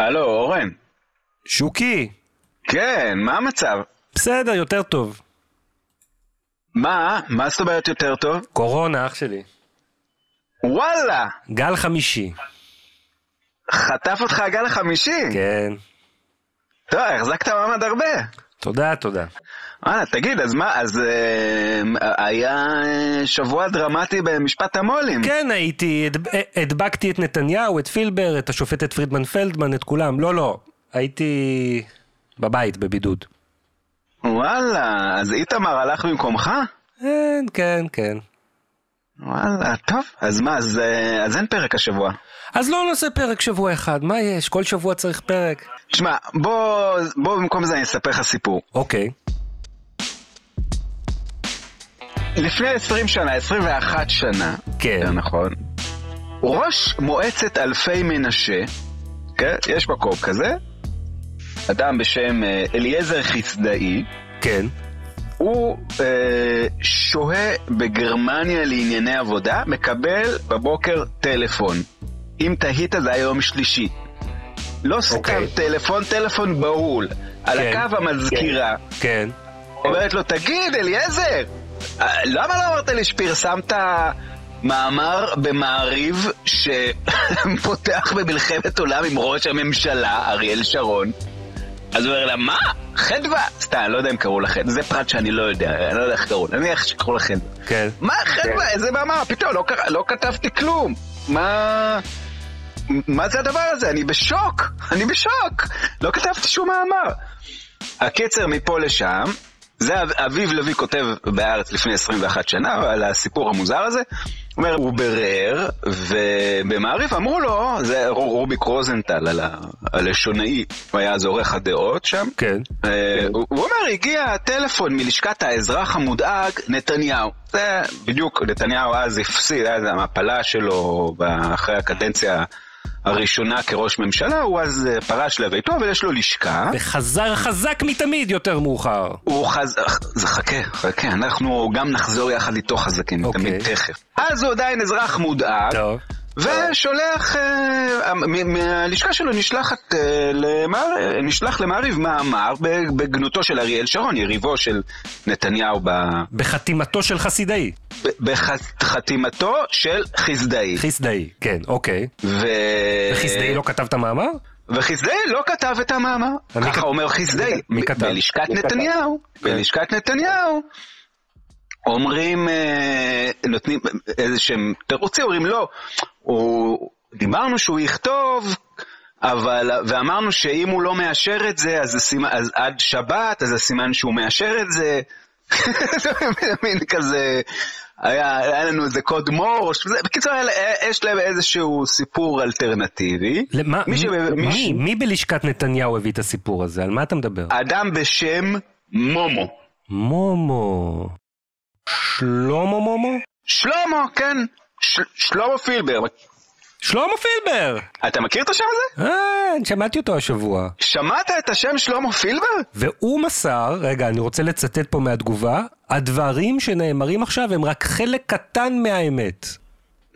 הלו, אורן. שוקי, כן, מה המצב? בסדר, יותר טוב. מה? מה זאת אומרת יותר טוב? קורונה, אח שלי. וואלה! גל חמישי. חטף אותך הגל החמישי? כן. טוב, החזקת מעמד הרבה. תודה, תודה. וואלה, תגיד, אז מה, אז אה, היה אה, שבוע דרמטי במשפט המו"לים. כן, הייתי, הדב- הדבקתי את נתניהו, את פילבר, את השופטת פרידמן פלדמן, את כולם. לא, לא, הייתי בבית, בבידוד. וואלה, אז איתמר הלך במקומך? כן, כן, כן. וואלה, טוב, אז מה, אז, אה, אז אין פרק השבוע. אז לא נעשה פרק שבוע אחד, מה יש? כל שבוע צריך פרק. תשמע, בוא, בוא במקום זה אני אספר לך סיפור. אוקיי. לפני 20 שנה, 21 שנה, כן. נכון, ראש מועצת אלפי מנשה, כן, יש מקום כזה, אדם בשם אה, אליעזר חסדאי, כן. הוא אה, שוהה בגרמניה לענייני עבודה, מקבל בבוקר טלפון. אם תהית זה היה יום שלישי. לא סתם אוקיי. טלפון, טלפון בהול. על כן. הקו המזכירה. כן. אומרת לו, תגיד, אליעזר, אה, למה לא אמרת לי שפרסמת מאמר במעריב שפותח במלחמת עולם עם ראש הממשלה, אריאל שרון? אז הוא אומר לה, מה? חדווה? סתם, לא יודע אם קראו לה חדווה, זה פרט שאני לא יודע, אני לא יודע איך קראו לה, נניח שקראו לה חדווה. כן. מה חדווה? איזה מאמר? פתאום, לא, קרא- לא כתבתי כלום. מה... מה זה הדבר הזה? אני בשוק, אני בשוק. לא כתבתי שום מאמר. הקצר מפה לשם, זה אב- אביב לוי כותב בהארץ לפני 21 שנה על הסיפור המוזר הזה. הוא אומר, הוא בירר, ובמעריב אמרו לו, זה רו- רוביק רוזנטל, על הלשונאי, הוא היה אז עורך הדעות שם. כן. אה, הוא אומר, הגיע טלפון מלשכת האזרח המודאג, נתניהו. זה בדיוק, נתניהו אז הפסיד, המפלה שלו אחרי הקדנציה הראשונה כראש ממשלה, הוא אז אה, פרש לביתו, ויש לו לשכה. וחזר חזק מתמיד יותר מאוחר. הוא חז... זה חכה, חכה, אנחנו גם נחזור יחד איתו חזקים, אוקיי. תמיד תכף. אז הוא עדיין אזרח מודאג, טוב. ושולח, אה, מהלשכה שלו נשלחת, אה, למער, נשלח למעריב מאמר בגנותו של אריאל שרון, יריבו של נתניהו, ב- בחתימתו של חסידאי. בחתימתו של חסדאי. חסדאי, כן, אוקיי. ו... וחסדאי לא כתב את המאמר? וחסדאי לא כתב את המאמר, ככה כת- אומר חסדאי. מי כתב? בלשכת נתניהו, כן. בלשכת נתניהו. אומרים, אה, נותנים איזה שהם תירוצים, אומרים לא, הוא, דיברנו שהוא יכתוב, אבל, ואמרנו שאם הוא לא מאשר את זה, אז, זה סימן, אז עד שבת, אז זה סימן שהוא מאשר את זה. זה מין כזה, היה, היה לנו איזה קוד מורש, זה- בקיצור, יש להם איזשהו סיפור אלטרנטיבי. למה, מי מי, שב- מי ש- מי, מי בלשכת נתניהו הביא את הסיפור הזה? על מה אתה מדבר? אדם בשם מומו. מומו. שלמה מומו? שלמה, כן. שלמה פילבר. שלמה פילבר! אתה מכיר את השם הזה? אה, שמעתי אותו השבוע. שמעת את השם שלמה פילבר? והוא מסר, רגע, אני רוצה לצטט פה מהתגובה, הדברים שנאמרים עכשיו הם רק חלק קטן מהאמת.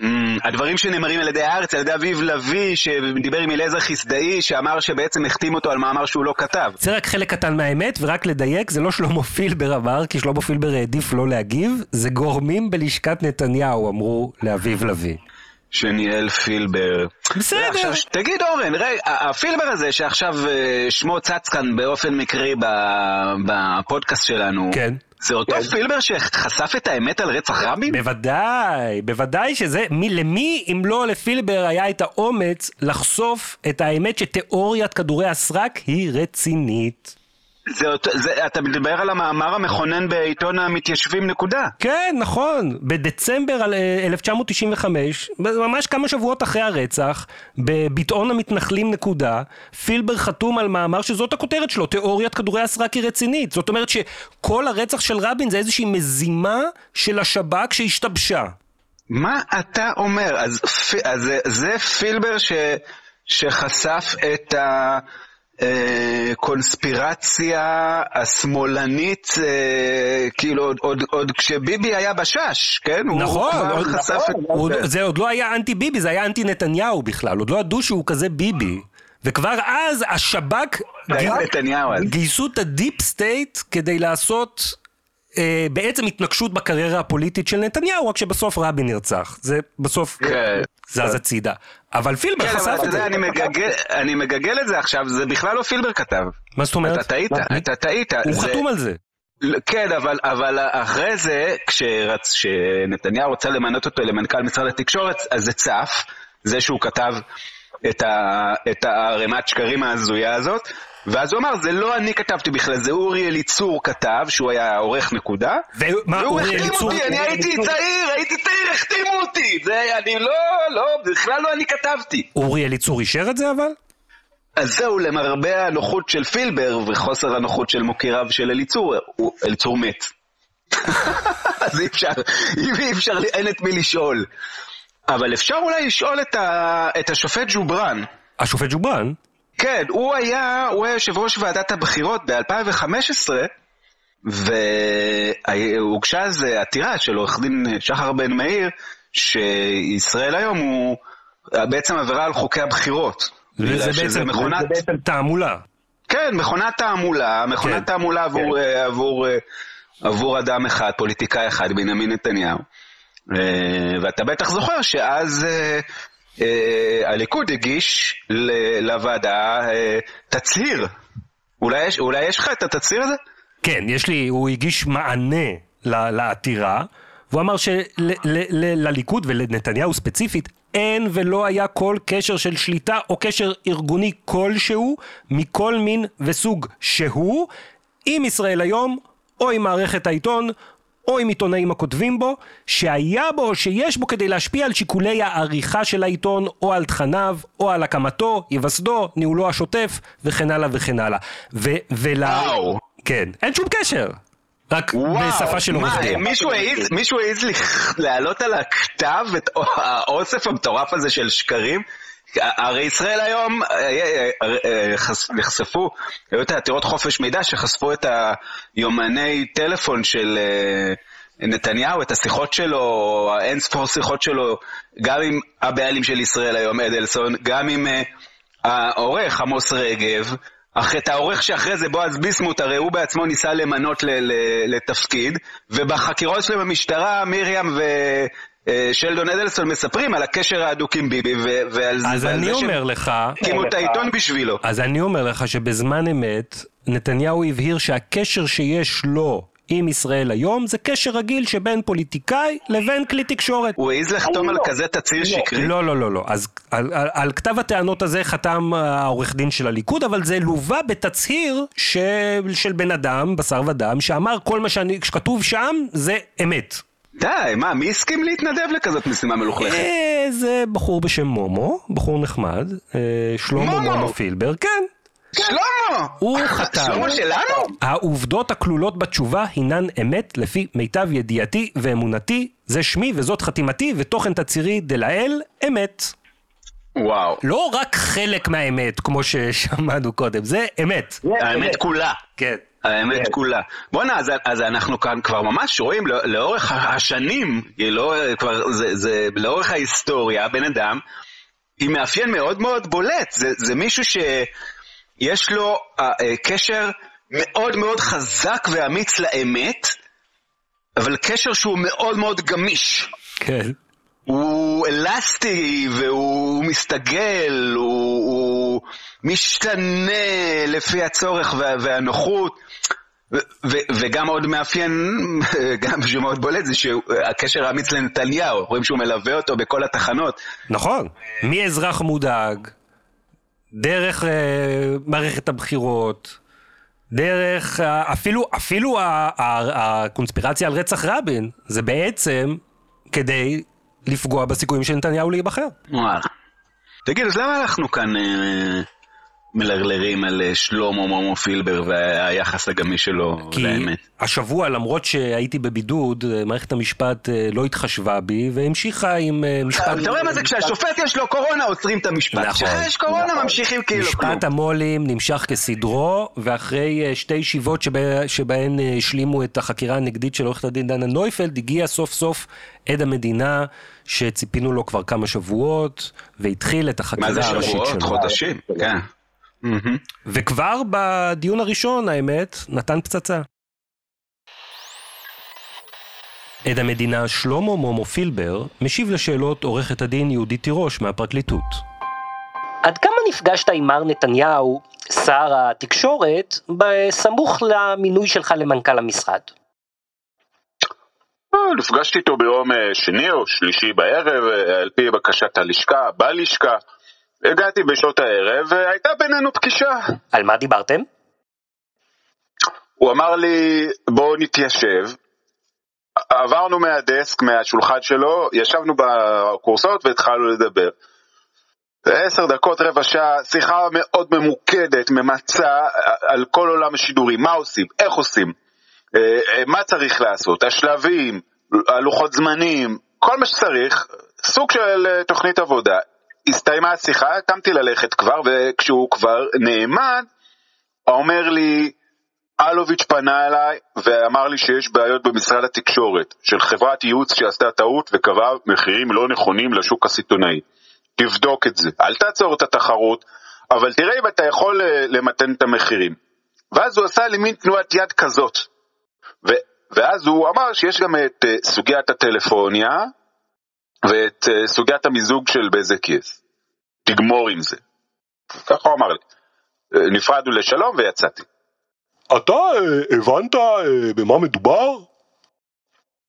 Mm, הדברים שנאמרים על ידי הארץ, על ידי אביב לביא, שדיבר עם אליעזר חסדאי, שאמר שבעצם החתים אותו על מאמר שהוא לא כתב. זה רק חלק קטן מהאמת, ורק לדייק, זה לא שלמה פילבר אמר, כי שלמה פילבר העדיף לא להגיב, זה גורמים בלשכת נתניהו אמרו לאביב לביא. שניאל פילבר. בסדר. עכשיו, תגיד אורן, רגע, ה- הפילבר הזה שעכשיו אה, שמו צץ כאן באופן מקרי בפודקאסט שלנו, כן. זה אותו פילבר שחשף את האמת על רצח רבין? בוודאי, בוודאי שזה, מי, למי אם לא לפילבר היה את האומץ לחשוף את האמת שתיאוריית כדורי הסרק היא רצינית. זה, זה, אתה מדבר על המאמר המכונן בעיתון המתיישבים נקודה. כן, נכון. בדצמבר על- אה, 1995, ממש כמה שבועות אחרי הרצח, בביטאון המתנחלים נקודה, פילבר חתום על מאמר שזאת הכותרת שלו, תיאוריית כדורי הסרק היא רצינית. זאת אומרת שכל הרצח של רבין זה איזושהי מזימה של השב"כ שהשתבשה. מה אתה אומר? אז, אז זה, זה פילבר ש, שחשף את הקונספירציה השמאלנית, אה, כאילו עוד, עוד, עוד כשביבי היה בשש, כן? הוא נכון, כבר עוד- חשף את... הוא- זה עוד לא היה אנטי ביבי, זה היה אנטי נתניהו בכלל, עוד לא ידעו שהוא כזה ביבי. וכבר אז השב"כ. גייסו את ה deep state כדי לעשות אה, בעצם התנקשות בקריירה הפוליטית של נתניהו, רק שבסוף רבין נרצח. זה בסוף כן. זז הצידה. אבל פילבר כן, אבל חשף אתה את זה. אני מגגל- אני מגגל את זה עכשיו, זה בכלל לא פילבר כתב. מה זאת אומרת? אתה טעית, אתה טעית. הוא זה- חתום על זה. כן, אבל, אבל אחרי זה, כשרצ, כשנתניהו רוצה למנות אותו למנכ"ל משרד התקשורת, אז זה צף, זה שהוא כתב את, ה, את הערימת שקרים ההזויה הזאת, ואז הוא אמר, זה לא אני כתבתי בכלל, זה אורי אליצור כתב, שהוא היה עורך נקודה, ומה, והוא החתים. אותי, אני הייתי צעיר, הייתי צעיר, החתימו אותי, זה, אני לא, לא, בכלל לא אני כתבתי. אורי אליצור אישר את זה אבל? אז זהו, למרבה הנוחות של פילבר וחוסר הנוחות של מוקיריו של אליצור, אליצור מת. אז אי אפשר, אי אפשר, אין את מי לשאול. אבל אפשר אולי לשאול את, ה, את השופט ג'ובראן. השופט ג'ובראן? כן, הוא היה, הוא היה יושב ראש ועדת הבחירות ב-2015, והוגשה אז עתירה של עורך דין שחר בן מאיר, שישראל היום הוא בעצם עבירה על חוקי הבחירות. וזה בעצם מכונת... זה בעצם תעמולה. כן, מכונת תעמולה, מכונת כן. תעמולה עבור, אה, עבור, אה, עבור אדם אחד, פוליטיקאי אחד, בנימין נתניהו. אה, ואתה בטח זוכר שאז אה, אה, הליכוד הגיש לוועדה אה, תצהיר. אולי יש, אולי יש לך את התצהיר הזה? כן, יש לי, הוא הגיש מענה לעתירה, והוא אמר שלליכוד ולנתניהו ספציפית, אין ולא היה כל קשר של שליטה או קשר ארגוני כלשהו, מכל מין וסוג שהוא, עם ישראל היום, או עם מערכת העיתון, או עם עיתונאים הכותבים בו, שהיה בו או שיש בו כדי להשפיע על שיקולי העריכה של העיתון, או על תכניו, או על הקמתו, היווסדו, ניהולו השוטף, וכן הלאה וכן הלאה. ו- ול... וואו. כן, אין שום קשר. רק בשפה של עורך דין. מישהו העז, להעלות על הכתב את האוסף המטורף הזה של שקרים? הרי ישראל היום אה, אה, אה, חש- נחשפו, היו את העתירות חופש מידע שחשפו את היומני טלפון של נתניהו, את השיחות שלו, האין ספור שיחות שלו, גם עם הבעלים של ישראל היום, אדלסון, גם עם העורך עמוס רגב, אך את העורך שאחרי זה, בועז ביסמוט, הרי הוא בעצמו ניסה למנות לתפקיד, ובחקירות שלהם במשטרה, מרים ושלדון אדלסון מספרים על הקשר ההדוק עם ביבי, ו- ועל זה, אז אני אומר לך, הקימו את העיתון בשבילו. אז אני אומר לך שבזמן אמת, נתניהו הבהיר שהקשר שיש לו עם ישראל היום זה קשר רגיל שבין פוליטיקאי לבין כלי תקשורת. הוא העז לחתום על כזה תצהיר שקרי. לא, לא, לא, לא. אז על, על, על כתב הטענות הזה חתם העורך דין של הליכוד, אבל זה לווה בתצהיר של, של בן אדם, בשר ודם, שאמר כל מה שאני, שכתוב שם זה אמת. די, מה, מי הסכים להתנדב לכזאת משימה מלוכלכת? אה, זה בחור בשם מומו, בחור נחמד, אה, שלמה מומו? מומו פילבר, כן. שלמה! הוא חתם. שלמה שלנו? העובדות הכלולות בתשובה הינן אמת לפי מיטב ידיעתי ואמונתי, זה שמי וזאת חתימתי ותוכן תצהירי דלאל אמת. וואו. לא רק חלק מהאמת, כמו ששמענו קודם, זה אמת. האמת כולה. כן. האמת כולה. בואנה, אז, אז אנחנו כאן כבר ממש רואים לא, לאורך השנים, לא, כבר, זה, זה, לאורך ההיסטוריה, בן אדם, עם מאפיין מאוד מאוד בולט. זה, זה מישהו שיש לו אה, אה, קשר מאוד מאוד חזק ואמיץ לאמת, אבל קשר שהוא מאוד מאוד גמיש. כן. הוא אלסטי והוא מסתגל, הוא, הוא משתנה לפי הצורך וה, והנוחות. ו- ו- וגם עוד מאפיין, גם שמאוד בולט, זה שהקשר האמיץ לנתניהו, רואים שהוא מלווה אותו בכל התחנות. נכון. מאזרח מודאג, דרך אה, מערכת הבחירות, דרך, אה, אפילו, אפילו הקונספירציה על רצח רבין, זה בעצם כדי לפגוע בסיכויים של נתניהו להיבחר. וואלה. תגיד, אז למה אנחנו כאן אה, מלרלרים על אה, שלמה מומו פילבר והיחס הגמיש שלו כי לאמת? השבוע, למרות שהייתי בבידוד, אה, מערכת המשפט אה, לא התחשבה בי והמשיכה עם אה, משפט... אתה רואה מה זה כשהשופט יש לו קורונה עוצרים את המשפט. נכון. כשיש קורונה ממשיכים כאילו כלום. משפט המו"לים נמשך כסדרו, ואחרי אה, שתי ישיבות שבה, שבהן אה, השלימו את החקירה הנגדית של עורכת הדין דנה נויפלד, הגיע סוף סוף עד המדינה שציפינו לו כבר כמה שבועות, והתחיל את החקירה מה זה הראשית שבועות? שלו. חודשים? כן. וכבר בדיון הראשון, האמת, נתן פצצה. עד המדינה שלמה מומו פילבר משיב לשאלות עורכת הדין יהודית תירוש מהפרקליטות. עד כמה נפגשת עם מר נתניהו, שר התקשורת, בסמוך למינוי שלך למנכ"ל המשרד? אה, נפגשתי איתו ביום אה, שני או שלישי בערב, אה, על פי בקשת הלשכה, בלשכה. הגעתי בשעות הערב, והייתה בינינו פגישה. על מה דיברתם? הוא אמר לי, בואו נתיישב. עברנו מהדסק, מהשולחן שלו, ישבנו בקורסאות והתחלנו לדבר. עשר דקות, רבע שעה, שיחה מאוד ממוקדת, ממצה, על כל עולם השידורים, מה עושים, איך עושים, מה צריך לעשות, השלבים, הלוחות זמנים, כל מה שצריך, סוג של תוכנית עבודה. הסתיימה השיחה, קמתי ללכת כבר, וכשהוא כבר נעמד, אומר לי, אלוביץ' פנה אליי ואמר לי שיש בעיות במשרד התקשורת של חברת ייעוץ שעשתה טעות וקבעה מחירים לא נכונים לשוק הסיטונאי. תבדוק את זה, אל תעצור את התחרות, אבל תראה אם אתה יכול אה, למתן את המחירים. ואז הוא עשה לי מין תנועת יד כזאת. ו- ואז הוא אמר שיש גם את uh, סוגיית הטלפוניה, ואת uh, סוגיית המיזוג של בזק יס. תגמור עם זה. ככה הוא אמר לי. Uh, נפרדנו לשלום ויצאתי. אתה הבנת במה מדובר?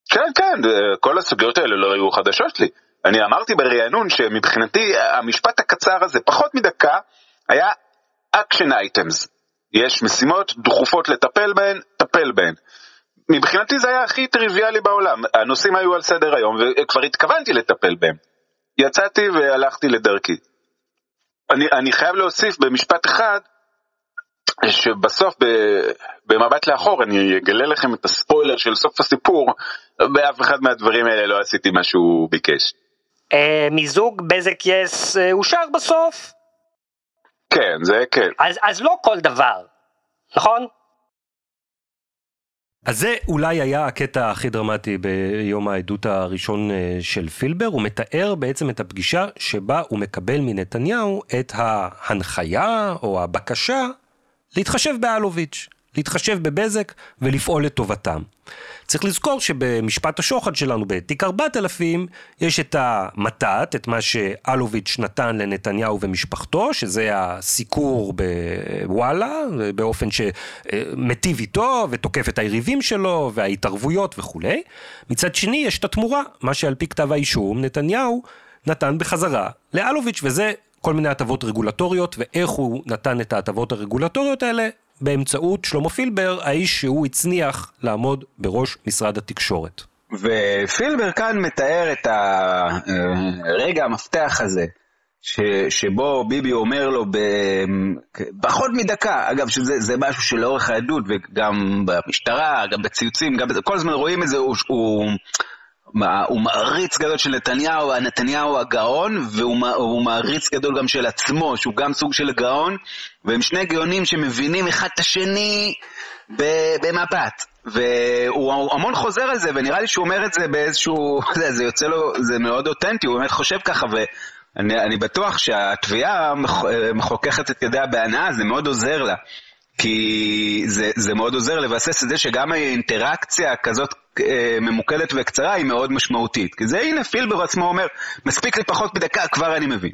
כן, כן, כל הסוגיות האלה לא היו חדשות לי. אני אמרתי ברענון שמבחינתי המשפט הקצר הזה, פחות מדקה, היה action items. יש משימות דחופות לטפל בהן, טפל בהן. מבחינתי זה היה הכי טריוויאלי בעולם, הנושאים היו על סדר היום וכבר התכוונתי לטפל בהם. יצאתי והלכתי לדרכי. אני, אני חייב להוסיף במשפט אחד, שבסוף במבט לאחור אני אגלה לכם את הספוילר של סוף הסיפור, באף אחד מהדברים האלה לא עשיתי מה שהוא ביקש. אה, מיזוג בזק יס אה, אושר בסוף? כן, זה כן. אז, אז לא כל דבר, נכון? אז זה אולי היה הקטע הכי דרמטי ביום העדות הראשון אה, של פילבר, הוא מתאר בעצם את הפגישה שבה הוא מקבל מנתניהו את ההנחיה או הבקשה להתחשב באלוביץ', להתחשב בבזק ולפעול לטובתם. צריך לזכור שבמשפט השוחד שלנו בתיק 4000 יש את המתת, את מה שאלוביץ' נתן לנתניהו ומשפחתו, שזה הסיקור בוואלה, באופן שמטיב איתו ותוקף את היריבים שלו וההתערבויות וכולי. מצד שני יש את התמורה, מה שעל פי כתב האישום נתניהו נתן בחזרה לאלוביץ', וזה כל מיני הטבות רגולטוריות, ואיך הוא נתן את ההטבות הרגולטוריות האלה באמצעות שלמה פילבר, האיש שהוא הצניח לעמוד בראש משרד התקשורת. ופילבר כאן מתאר את הרגע המפתח הזה, ש, שבו ביבי אומר לו פחות מדקה, אגב שזה משהו שלאורך העדות וגם במשטרה, גם בציוצים, גם כל הזמן רואים את זה, הוא, הוא, הוא מעריץ גדול של נתניהו, נתניהו הגאון, והוא מעריץ גדול גם של עצמו, שהוא גם סוג של גאון, והם שני גאונים שמבינים אחד את השני במבט. והוא המון חוזר על זה, ונראה לי שהוא אומר את זה באיזשהו, זה, זה יוצא לו, זה מאוד אותנטי, הוא באמת חושב ככה, ואני בטוח שהתביעה מחוככת את ידיה בהנאה, זה מאוד עוזר לה. כי זה, זה מאוד עוזר לבסס את זה שגם האינטראקציה כזאת אה, ממוקדת וקצרה היא מאוד משמעותית. כי זה הנה פילבר עצמו אומר, מספיק לי פחות מדקה, כבר אני מבין.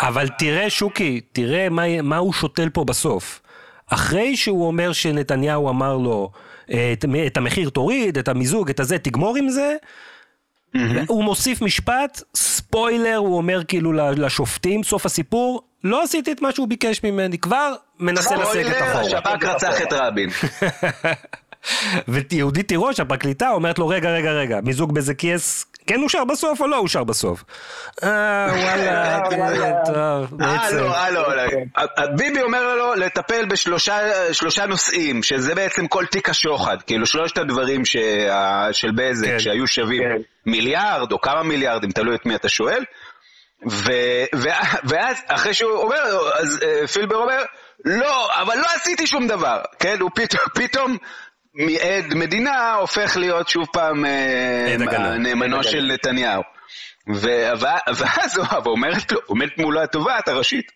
אבל תראה שוקי, תראה מה, מה הוא שותל פה בסוף. אחרי שהוא אומר שנתניהו אמר לו, את, את המחיר תוריד, את המיזוג, את הזה, תגמור עם זה, mm-hmm. הוא מוסיף משפט, ספוילר, הוא אומר כאילו לשופטים, סוף הסיפור, לא עשיתי את מה שהוא ביקש ממני, כבר מנסה לסגת אחורה. ספוילר, השב"כ רצח את רבין. ויהודית תירוש, הפרקליטה, אומרת לו, רגע, רגע, רגע, מיזוג בזה כיס, כן אושר בסוף או לא אושר בסוף? אה, וואלה, טוב, בעצם. הלו, הלו, ביבי אומר לו לטפל בשלושה נושאים, שזה בעצם כל תיק השוחד, כאילו שלושת הדברים של בזק, כן. שהיו שווים כן. מיליארד או כמה מיליארדים, תלוי את מי אתה שואל. ואז, אחרי שהוא אומר, אז אה, פילבר אומר, לא, אבל לא עשיתי שום דבר, כן? הוא פתאום מעד מדינה הופך להיות שוב פעם אה, נאמנו של נתניהו. ואז הוא אומרת לו, עומדת מולו התובעת הראשית,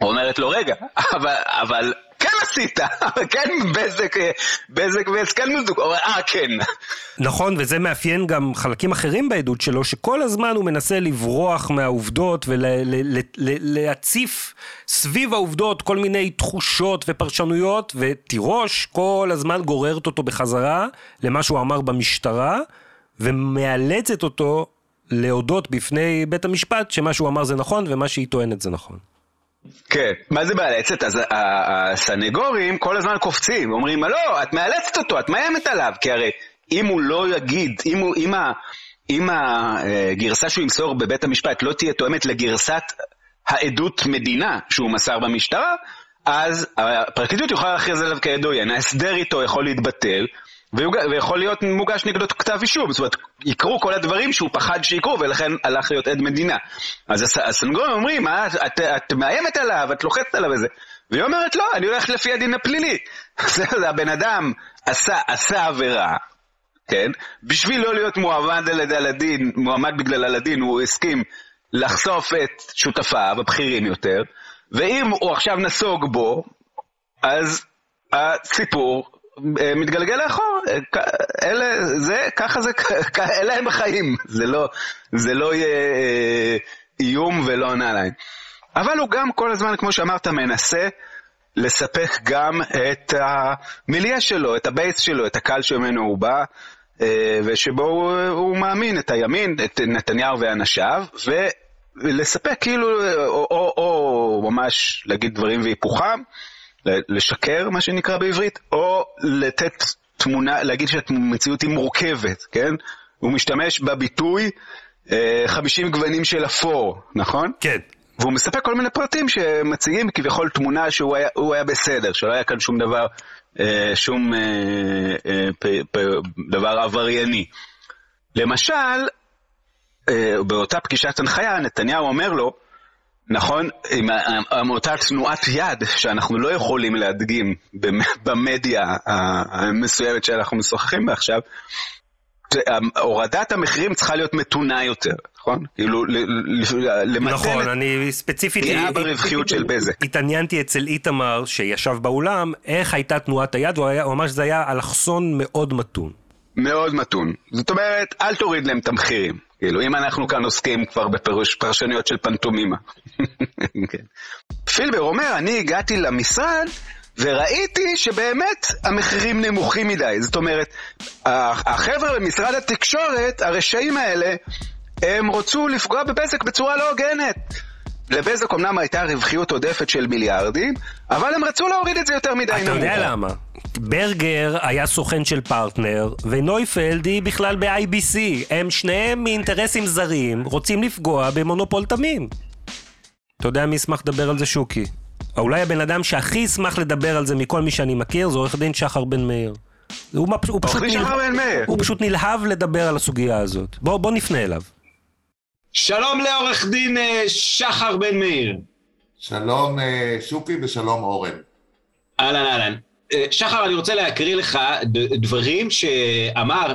אומרת לו, רגע, אבל, אבל כן עשית, כן בזק, בזק והסכם מזוג, הוא אומר, אה, כן. נכון, וזה מאפיין גם חלקים אחרים בעדות שלו, שכל הזמן הוא מנסה לברוח מהעובדות ולהציף סביב העובדות כל מיני תחושות ופרשנויות, ותירוש כל הזמן גוררת אותו בחזרה למה שהוא אמר במשטרה, ומאלצת אותו להודות בפני בית המשפט שמה שהוא אמר זה נכון ומה שהיא טוענת זה נכון. כן, מה זה מאלצת? אז הסנגורים כל הזמן קופצים, אומרים, לא, את מאלצת אותו, את מאיימת עליו, כי הרי אם הוא לא יגיד, אם, הוא, אם, ה, אם הגרסה שהוא ימסור בבית המשפט לא תהיה תואמת לגרסת העדות מדינה שהוא מסר במשטרה, אז הפרקליטות יכולה להכריז עליו כעד עוין, ההסדר איתו יכול להתבטל, ויכול להיות מוגש נגדו כתב אישום, זאת אומרת, יקרו כל הדברים שהוא פחד שיקרו, ולכן הלך להיות עד מדינה. אז הסנגורים אומרים, אה, את, את מאיימת עליו, את לוחצת עליו וזה. והיא אומרת, לא, אני הולכת לפי הדין הפלילי. הבן אדם עשה, עשה עבירה, כן? בשביל לא להיות מועמד על ידי הלדין, מועמד בגלל הלדין, הוא הסכים לחשוף את שותפיו, הבכירים יותר, ואם הוא עכשיו נסוג בו, אז הסיפור מתגלגל לאחור, אה, אלה, זה, ככה זה, אלה הם החיים, זה לא, זה לא יהיה אה, איום ולא נעליים. אבל הוא גם כל הזמן, כמו שאמרת, מנסה לספק גם את המיליה שלו, את הבייס שלו, את הקהל שממנו הוא בא, ושבו הוא, הוא מאמין, את הימין, את נתניהו ואנשיו, ולספק כאילו, או, או, או ממש להגיד דברים והיפוכם. לשקר, מה שנקרא בעברית, או לתת תמונה, להגיד שהמציאות היא מורכבת, כן? הוא משתמש בביטוי אה, 50 גוונים של אפור, נכון? כן. והוא מספק כל מיני פרטים שמציגים כביכול תמונה שהוא היה, היה בסדר, שלא היה כאן שום דבר, אה, שום אה, אה, דבר עברייני. למשל, אה, באותה פגישת הנחיה, נתניהו אומר לו, נכון, עם אותה תנועת יד שאנחנו לא יכולים להדגים במדיה המסוימת שאנחנו משוחחים בה עכשיו, הורדת המחירים צריכה להיות מתונה יותר, נכון? כאילו, למתן נכון, אני ספציפית... פגיעה ברווחיות של בזק. התעניינתי אצל איתמר, שישב באולם, איך הייתה תנועת היד, הוא אמר שזה היה אלכסון מאוד מתון. מאוד מתון. זאת אומרת, אל תוריד להם את המחירים. כאילו, אם אנחנו כאן עוסקים כבר בפרשנויות של פנטומימה. כן. פילבר אומר, אני הגעתי למשרד וראיתי שבאמת המחירים נמוכים מדי. זאת אומרת, החבר'ה במשרד התקשורת, הרשעים האלה, הם רצו לפגוע בבזק בצורה לא הוגנת. לבזק אמנם הייתה רווחיות עודפת של מיליארדים, אבל הם רצו להוריד את זה יותר מדי נמוך. אתה יודע למה? ברגר היה סוכן של פרטנר, ונויפלד היא בכלל ב-IBC. הם שניהם מאינטרסים זרים, רוצים לפגוע במונופול תמים. אתה יודע מי ישמח לדבר על זה, שוקי? אולי הבן אדם שהכי ישמח לדבר על זה מכל מי שאני מכיר, זה עורך דין שחר בן מאיר. הוא, הוא, פשוט, נל... הוא פשוט נלהב לדבר על הסוגיה הזאת. בוא, בוא נפנה אליו. שלום לעורך דין אה, שחר בן מאיר. שלום אה, שוקי ושלום אורן. אהלן אהלן. אה, שחר, אני רוצה להקריא לך דברים שאמר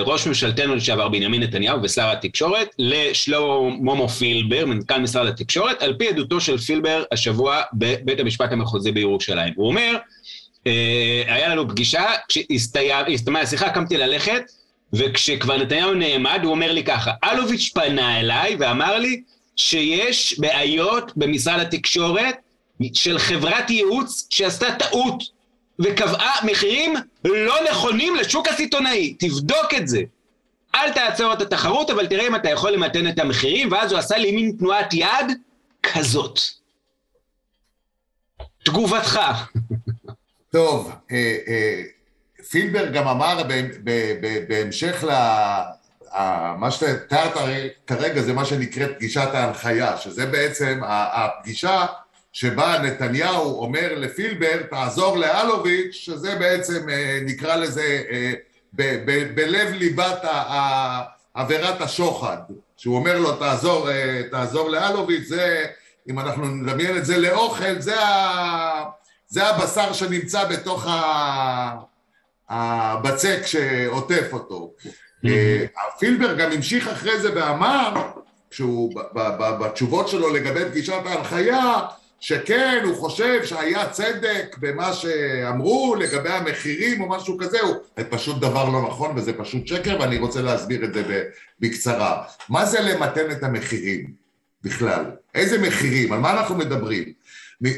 ראש ממשלתנו לשעבר בנימין נתניהו ושר התקשורת לשלמה פילבר, מנכ"ל משרד התקשורת, על פי עדותו של פילבר השבוע בבית המשפט המחוזי בירושלים. הוא אומר, היה לנו פגישה, כשהסתיימה השיחה, קמתי ללכת, וכשכבר נתניהו נעמד, הוא אומר לי ככה, אלוביץ' פנה אליי ואמר לי שיש בעיות במשרד התקשורת של חברת ייעוץ שעשתה טעות וקבעה מחירים לא נכונים לשוק הסיטונאי, תבדוק את זה. אל תעצור את התחרות, אבל תראה אם אתה יכול למתן את המחירים, ואז הוא עשה לי מין תנועת יד כזאת. תגובתך. טוב, אה, אה, פילבר גם אמר בהמשך ל... מה שתיארת כרגע זה מה שנקראת פגישת ההנחיה, שזה בעצם הפגישה שבה נתניהו אומר לפילבר, תעזור לאלוביץ', שזה בעצם, אה, נקרא לזה, אה, בלב ליבת עבירת השוחד, שהוא אומר לו, תעזור, אה, תעזור לאלוביץ', זה, אם אנחנו נדמיין את זה לאוכל, זה, ה, זה הבשר שנמצא בתוך ה... הבצק שעוטף אותו. פילבר גם המשיך אחרי זה ואמר, כשהוא, בתשובות שלו לגבי פגישת ההנחיה, שכן, הוא חושב שהיה צדק במה שאמרו לגבי המחירים או משהו כזה, הוא פשוט דבר לא נכון וזה פשוט שקר ואני רוצה להסביר את זה בקצרה. מה זה למתן את המחירים בכלל? איזה מחירים? על מה אנחנו מדברים?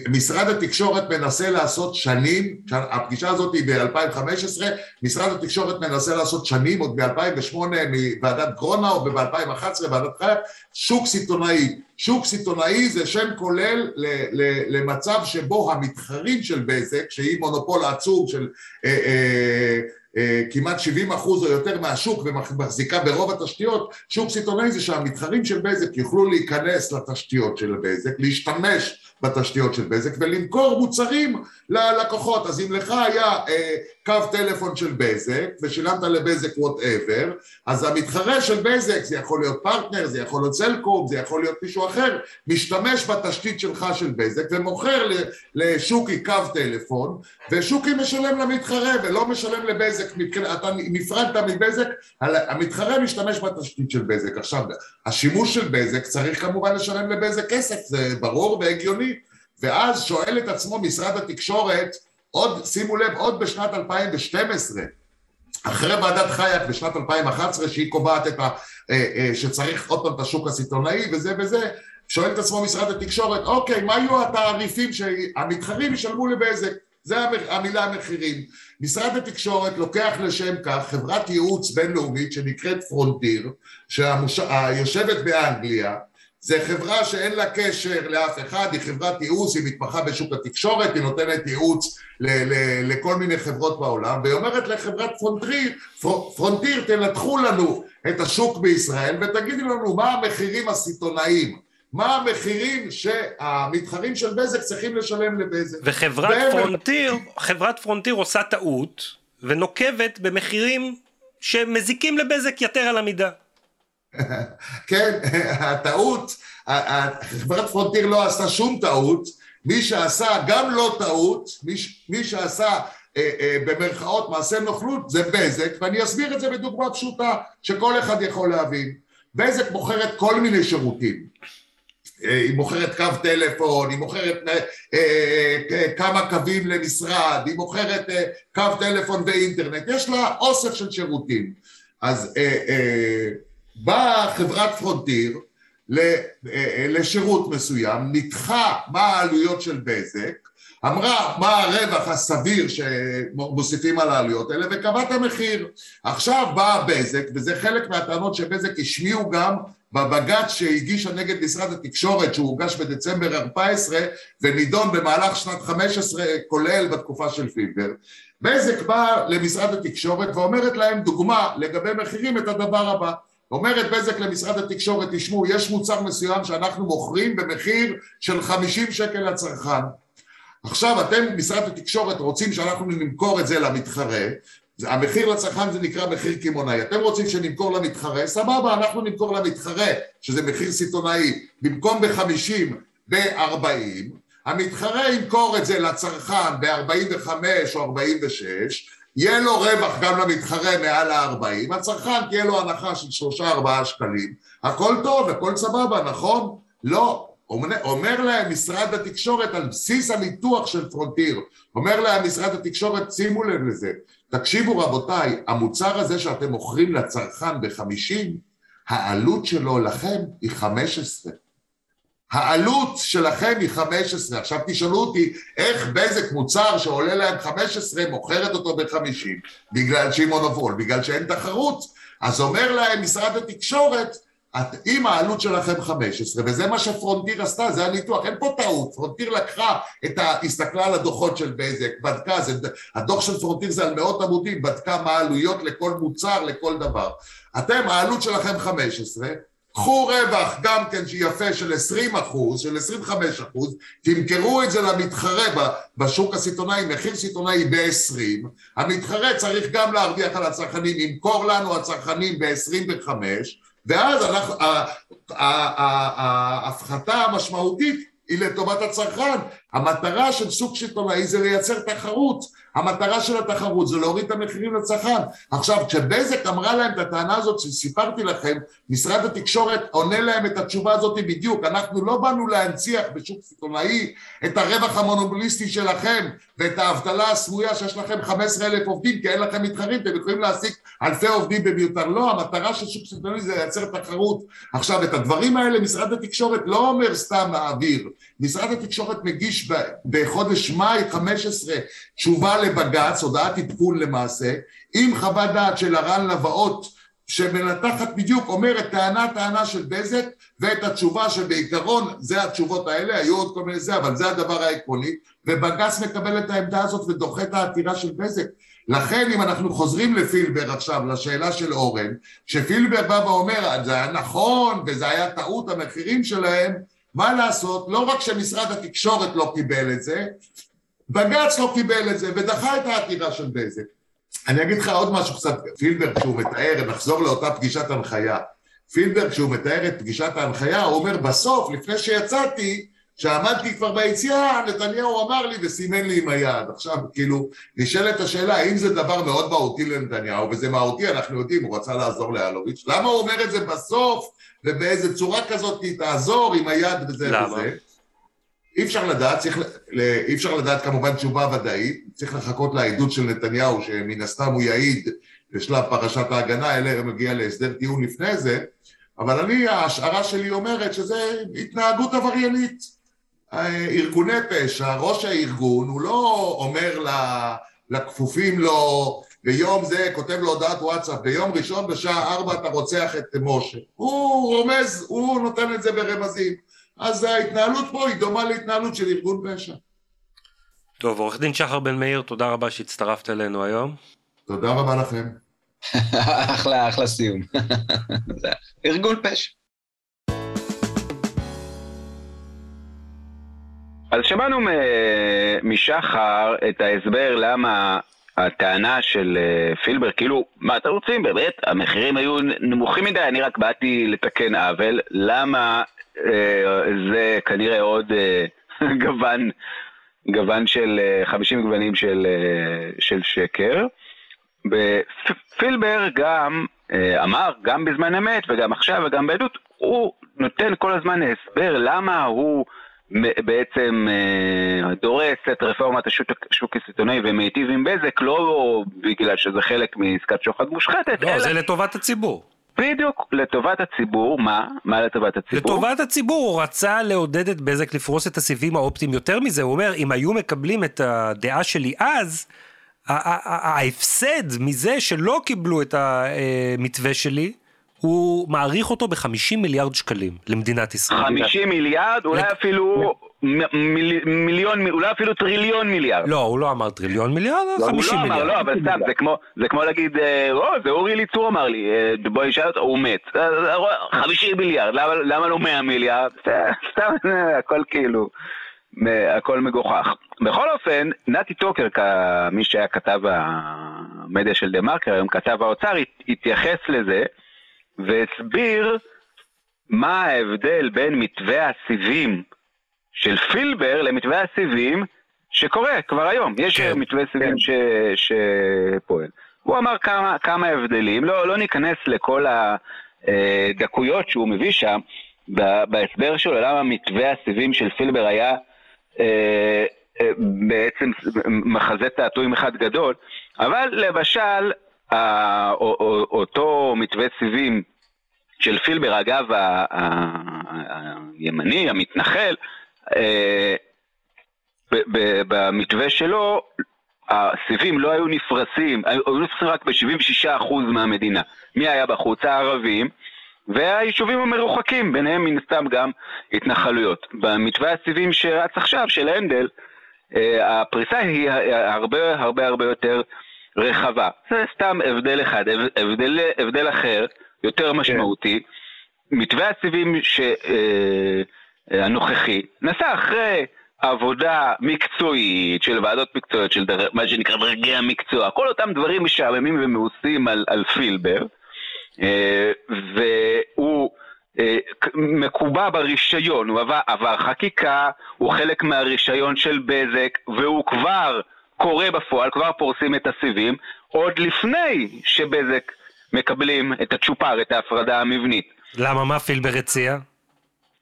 משרד התקשורת מנסה לעשות שנים, הפגישה הזאת היא ב-2015, משרד התקשורת מנסה לעשות שנים, עוד ב-2008 מוועדת גרונה או ב-2011 ועדת חייב, שוק סיטונאי. שוק סיטונאי זה שם כולל למצב שבו המתחרים של בזק, שהיא מונופול עצום של אה, אה, אה, כמעט 70 אחוז או יותר מהשוק ומחזיקה ברוב התשתיות, שוק סיטונאי זה שהמתחרים של בזק יוכלו להיכנס לתשתיות של בזק, להשתמש בתשתיות של בזק ולמכור מוצרים ללקוחות. אז אם לך היה אה, קו טלפון של בזק ושילמת לבזק whatever, אז המתחרה של בזק, זה יכול להיות פרטנר, זה יכול להיות סלקום, זה יכול להיות מישהו אחר, משתמש בתשתית שלך של בזק ומוכר לשוקי קו טלפון, ושוקי משלם למתחרה ולא משלם לבזק, אתה נפרדת מבזק, המתחרה משתמש בתשתית של בזק. עכשיו, השימוש של בזק צריך כמובן לשלם לבזק כסף, זה ברור והגיוני, ואז שואל את עצמו משרד התקשורת, עוד, שימו לב, עוד בשנת 2012, אחרי ועדת חייק בשנת 2011 שהיא קובעת את ה... אה, אה, שצריך עוד פעם את השוק הסיטונאי וזה וזה, שואל את עצמו משרד התקשורת, אוקיי, מה יהיו התעריפים שהמתחרים ישלמו לבזק? זה המילה המחירים. משרד התקשורת לוקח לשם כך חברת ייעוץ בינלאומית שנקראת פרונטיר, שיושבת באנגליה, זה חברה שאין לה קשר לאף אחד, היא חברת ייעוץ, היא מתמחה בשוק התקשורת, היא נותנת ייעוץ ל- ל- לכל מיני חברות בעולם, והיא אומרת לחברת פרונטיר, פרונטיר תנתחו לנו את השוק בישראל ותגידו לנו מה המחירים הסיטונאיים, מה המחירים שהמתחרים של בזק צריכים לשלם לבזק. וחברת והם... פרונטיר, חברת פרונטיר עושה טעות ונוקבת במחירים שמזיקים לבזק יתר על המידה. כן, הטעות, חברת פרונטיר לא עשתה שום טעות, מי שעשה גם לא טעות, מי, מי שעשה אה, אה, במרכאות מעשה נוכלות זה בזק, ואני אסביר את זה בדוגמה פשוטה שכל אחד יכול להבין. בזק מוכרת כל מיני שירותים. אה, היא מוכרת קו טלפון, היא מוכרת אה, אה, כמה קווים למשרד, היא מוכרת קו טלפון ואינטרנט, יש לה אוסף של שירותים. אז באה חברת פרונטיר לשירות מסוים, ניתחה מה העלויות של בזק, אמרה מה הרווח הסביר שמוסיפים על העלויות האלה וקבעה את המחיר. עכשיו באה בזק, וזה חלק מהטענות שבזק השמיעו גם בבג"ץ שהגישה נגד משרד התקשורת שהוא הוגש בדצמבר 14 ונידון במהלך שנת 15 כולל בתקופה של פילבר בזק באה למשרד התקשורת ואומרת להם דוגמה לגבי מחירים את הדבר הבא אומרת בזק למשרד התקשורת, תשמעו, יש מוצר מסוים שאנחנו מוכרים במחיר של 50 שקל לצרכן. עכשיו אתם, משרד התקשורת, רוצים שאנחנו נמכור את זה למתחרה, המחיר לצרכן זה נקרא מחיר קמעונאי. אתם רוצים שנמכור למתחרה, סבבה, אנחנו נמכור למתחרה, שזה מחיר סיטונאי, במקום ב-50, ב-40, המתחרה ימכור את זה לצרכן ב-45 או 46, יהיה לו רווח גם למתחרה מעל ה-40, הצרכן תהיה לו הנחה של שלושה ארבעה שקלים, הכל טוב, הכל סבבה, נכון? לא, אומר, להם משרד התקשורת על בסיס הניתוח של פרונטיר, אומר להם משרד התקשורת, שימו לב לזה, תקשיבו רבותיי, המוצר הזה שאתם מוכרים לצרכן בחמישים, העלות שלו לכם היא חמש עשרה העלות שלכם היא 15, עכשיו תשאלו אותי איך בזק מוצר שעולה להם 15 מוכרת אותו ב-50 בגלל שהיא מונופול, בגלל שאין תחרות, אז אומר להם משרד התקשורת אם העלות שלכם 15, וזה מה שפרונטיר עשתה, זה הניתוח, אין פה טעות, פרונטיר לקחה את ה... הסתכלה על הדוחות של בזק, בדקה, זה, הדוח של פרונטיר זה על מאות עמודים, בדקה מה העלויות לכל מוצר, לכל דבר. אתם, העלות שלכם 15, קחו רווח גם כן שיפה של 20 אחוז, של 25 אחוז, תמכרו את זה למתחרה בשוק הסיטונאי, מחיר סיטונאי ב-20, המתחרה צריך גם להרוויח על הצרכנים, ימכור לנו הצרכנים ב-25, ואז ההפחתה המשמעותית היא לטובת הצרכן. המטרה של סוג סיטונאי זה לייצר תחרות. המטרה של התחרות זה להוריד את המחירים לצרכן. עכשיו, כשבזק אמרה להם את הטענה הזאת שסיפרתי לכם, משרד התקשורת עונה להם את התשובה הזאת בדיוק. אנחנו לא באנו להנציח בשוק סיטונאי את הרווח המונובליסטי שלכם ואת האבטלה הסמויה שיש לכם 15 אלף עובדים כי אין לכם מתחרים, אתם יכולים להעסיק אלפי עובדים במיותר. לא, המטרה של שוק סיטונאי זה לייצר תחרות. עכשיו, את הדברים האלה משרד התקשורת לא אומר סתם מהאוויר. משרד התקשורת מגיש בחודש מאי 15 תשובה לבג"ץ, הודעת עדכון למעשה, עם חוות דעת של הר"ן לבאות שמנתחת בדיוק, אומרת טענה טענה של בזק ואת התשובה שבעיקרון זה התשובות האלה, היו עוד כל מיני זה, אבל זה הדבר העקרוני, ובג"ץ מקבל את העמדה הזאת ודוחה את העתירה של בזק. לכן אם אנחנו חוזרים לפילבר עכשיו, לשאלה של אורן, שפילבר בא ואומר, זה היה נכון וזה היה טעות המחירים שלהם, מה לעשות, לא רק שמשרד התקשורת לא קיבל את זה, בג"ץ לא קיבל את זה ודחה את העתירה של בזק. אני אגיד לך עוד משהו קצת, פילבר כשהוא מתאר, נחזור לאותה פגישת הנחיה, פילבר כשהוא מתאר את פגישת ההנחיה, הוא אומר בסוף, לפני שיצאתי, כשעמדתי כבר ביציאה, נתניהו אמר לי וסימן לי עם היד. עכשיו, כאילו, נשאלת השאלה, האם זה דבר מאוד מהותי לנתניהו, וזה מהותי, אנחנו יודעים, הוא רצה לעזור לאלוביץ', למה הוא אומר את זה בסוף, ובאיזה צורה כזאת תעזור עם היד וזה למה? וזה? אי אפשר לדעת, צריך, אי אפשר לדעת כמובן תשובה ודאית, צריך לחכות לעדות של נתניהו, שמן הסתם הוא יעיד בשלב פרשת ההגנה, אלא מגיע להסדר טיעון לפני זה, אבל אני, ההשערה שלי אומרת שזה התנהגות עבריינית. ארגוני פשע, ראש הארגון, הוא לא אומר לכפופים לו, ביום זה כותב לו הודעת וואטסאפ, ביום ראשון בשעה ארבע אתה רוצח את משה. הוא רומז, הוא נותן את זה ברמזים. אז ההתנהלות פה היא דומה להתנהלות של ארגון פשע. טוב, עורך דין שחר בן מאיר, תודה רבה שהצטרפת אלינו היום. תודה רבה לכם. אחלה, אחלה סיום. ארגון פשע. אז שמענו משחר את ההסבר למה הטענה של אה, פילבר, כאילו, מה אתם רוצים, באמת, המחירים היו נמוכים מדי, אני רק באתי לתקן עוול, למה אה, זה כנראה עוד אה, גוון, גוון של 50 גוונים של, של שקר. ופילבר גם אמר, גם בזמן אמת וגם עכשיו וגם בעדות, הוא נותן כל הזמן הסבר למה הוא בעצם אה, דורס את רפורמת השוק הסיטונאי ומיטיב עם בזק לא בגלל שזה חלק מעסקת שוחד מושחתת, לא, אלא... זה לטובת הציבור. בדיוק, לטובת הציבור, מה? מה לטובת הציבור? לטובת הציבור, הוא רצה לעודד את בזק לפרוס את הסיבים האופטיים. יותר מזה, הוא אומר, אם היו מקבלים את הדעה שלי אז, ההפסד מזה שלא קיבלו את המתווה שלי, הוא מעריך אותו ב-50 מיליארד שקלים למדינת ישראל. 50 מיליארד? אולי. אפילו מיל... מיליון, אולי אפילו טריליון מיליארד. לא, הוא לא אמר טריליון מיליארד, לא, 50 מיליארד. הוא לא אמר, לא, אבל סתם, זה כמו, זה כמו להגיד, אה, או, זה אורי אליצור אמר לי, אה, בואי נשאל אותו, הוא מת. 50 אה, מיליארד, למה, למה לא 100 מיליארד? סתם, הכל כאילו, הכל מגוחך. בכל אופן, נתי טוקר, מי שהיה כתב המדיה של דה מרקר, היום כתב האוצר, התייחס לזה. והסביר מה ההבדל בין מתווה הסיבים של פילבר למתווה הסיבים שקורה כבר היום. יש כן, מתווה סיבים כן. ש, שפועל. הוא אמר כמה, כמה הבדלים, לא, לא ניכנס לכל הדקויות שהוא מביא שם בהסבר שלו למה מתווה הסיבים של פילבר היה אה, אה, בעצם מחזה תעתועים אחד גדול, אבל למשל אותו מתווה סיבים של פילבר, אגב, הימני, המתנחל, אה, במתווה שלו, הסיבים לא היו נפרסים, היו נפרסים רק ב-76% מהמדינה. מי היה בחוץ? הערבים. והיישובים המרוחקים, ביניהם מן הסתם גם התנחלויות. במתווה הסיבים שרץ עכשיו, של הנדל, אה, הפריסה היא הרבה הרבה הרבה יותר רחבה. זה סתם הבדל אחד. הבדל, הבדל אחר, יותר כן. משמעותי, כן. מתווה הסיבים אה, הנוכחי נעשה אחרי עבודה מקצועית של ועדות מקצועיות, של דר... מה שנקרא דרגי המקצוע, כל אותם דברים משעממים ומאוסים על, על פילבר, אה, והוא אה, מקובע ברישיון, הוא עבר, עבר חקיקה, הוא חלק מהרישיון של בזק, והוא כבר קורה בפועל, כבר פורסים את הסיבים, עוד לפני שבזק מקבלים את הצ'ופר, את ההפרדה המבנית. למה, מה פילבר הציע?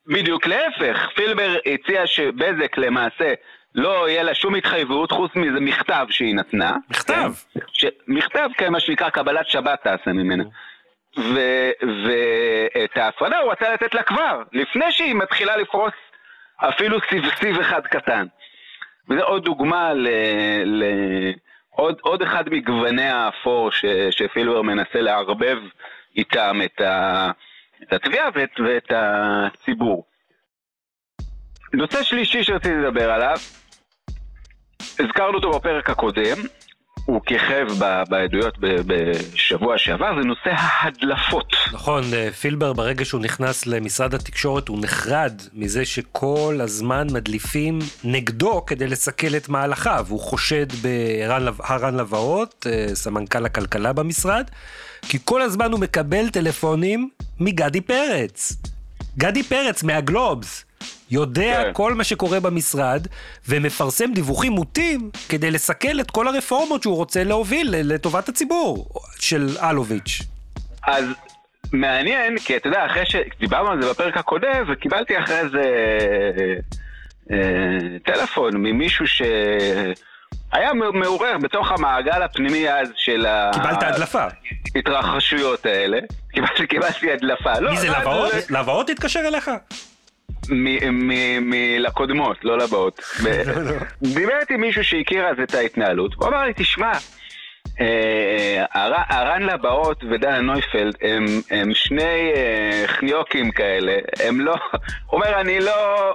בדיוק להפך, פילבר הציע שבזק למעשה לא יהיה לה שום התחייבות חוץ מזה מכתב שהיא נתנה. מכתב? ש... מכתב, כן, מה שנקרא קבלת שבת תעשה ממנה. ואת ההפרדה הוא רצה לתת לה כבר, לפני שהיא מתחילה לפרוס אפילו סיב, סיב אחד קטן. וזה עוד דוגמה ל... ל... עוד, עוד אחד מגווני האפור ש, שפילבר מנסה לערבב איתם את, ה, את התביעה ואת, ואת הציבור. נושא שלישי שרציתי לדבר עליו, הזכרנו אותו בפרק הקודם, הוא כיכב בעדויות בשבוע שעבר, זה נושא ההדלפות. נכון, אה, פילבר ברגע שהוא נכנס למשרד התקשורת הוא נחרד מזה שכל הזמן מדליפים נגדו כדי לסכל את מהלכיו. הוא חושד בהרן לבאות, אה, סמנכ"ל הכלכלה במשרד, כי כל הזמן הוא מקבל טלפונים מגדי פרץ. גדי פרץ מהגלובס. יודע כן. כל מה שקורה במשרד, ומפרסם דיווחים מוטים כדי לסכל את כל הרפורמות שהוא רוצה להוביל לטובת הציבור של אלוביץ'. אז מעניין, כי אתה יודע, אחרי שדיברנו על זה בפרק הקודם, וקיבלתי אחרי זה אה, אה, טלפון ממישהו שהיה מעורר בתוך המעגל הפנימי אז של קיבלת הדלפה. ההתרחשויות האלה. קיבלתי, קיבלתי הדלפה. לא, מי זה לא, לבאות? לא, לבאות התקשר אליך? לקודמות, לא לבאות. ב- דיבר איתי מישהו שהכיר אז את ההתנהלות, הוא אמר לי, תשמע, אה, הר- הרן לבאות ודנה נויפלד הם, שני אה, חניוקים כאלה, הם לא, הוא אומר, אני לא,